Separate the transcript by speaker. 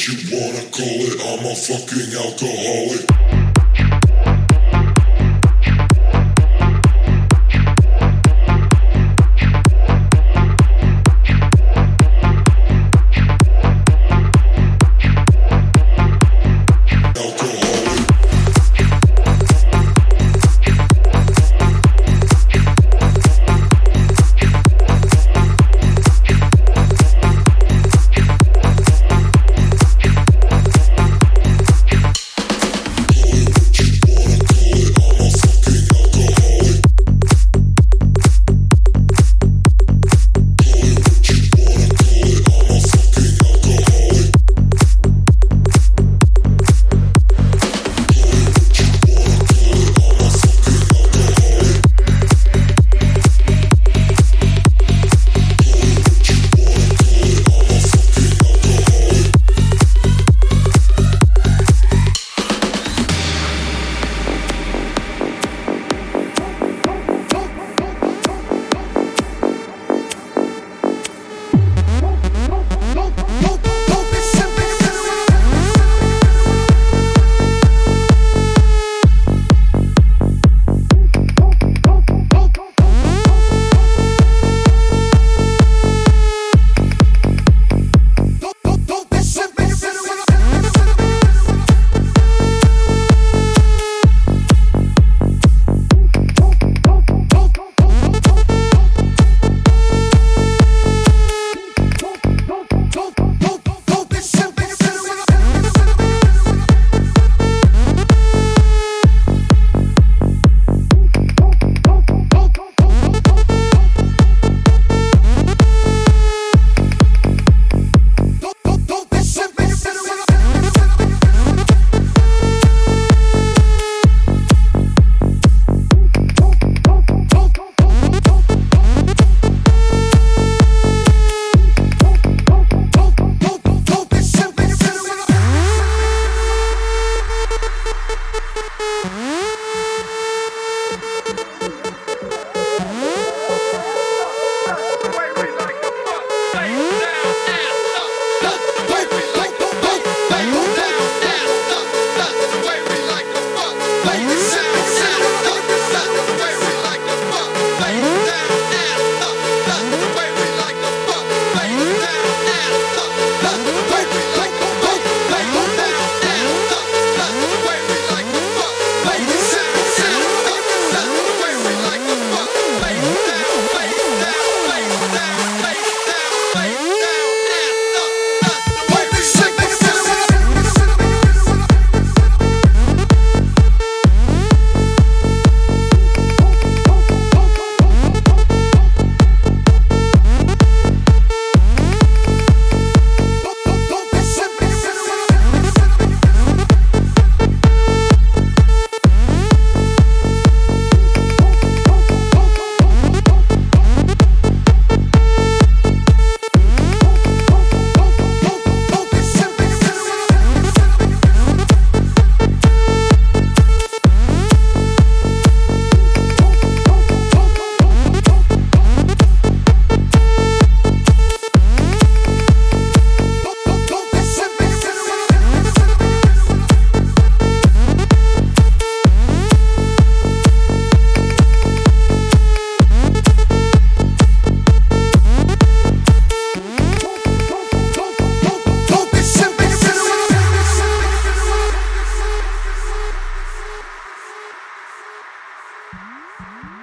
Speaker 1: what you wanna call it. I'm a fucking alcoholic.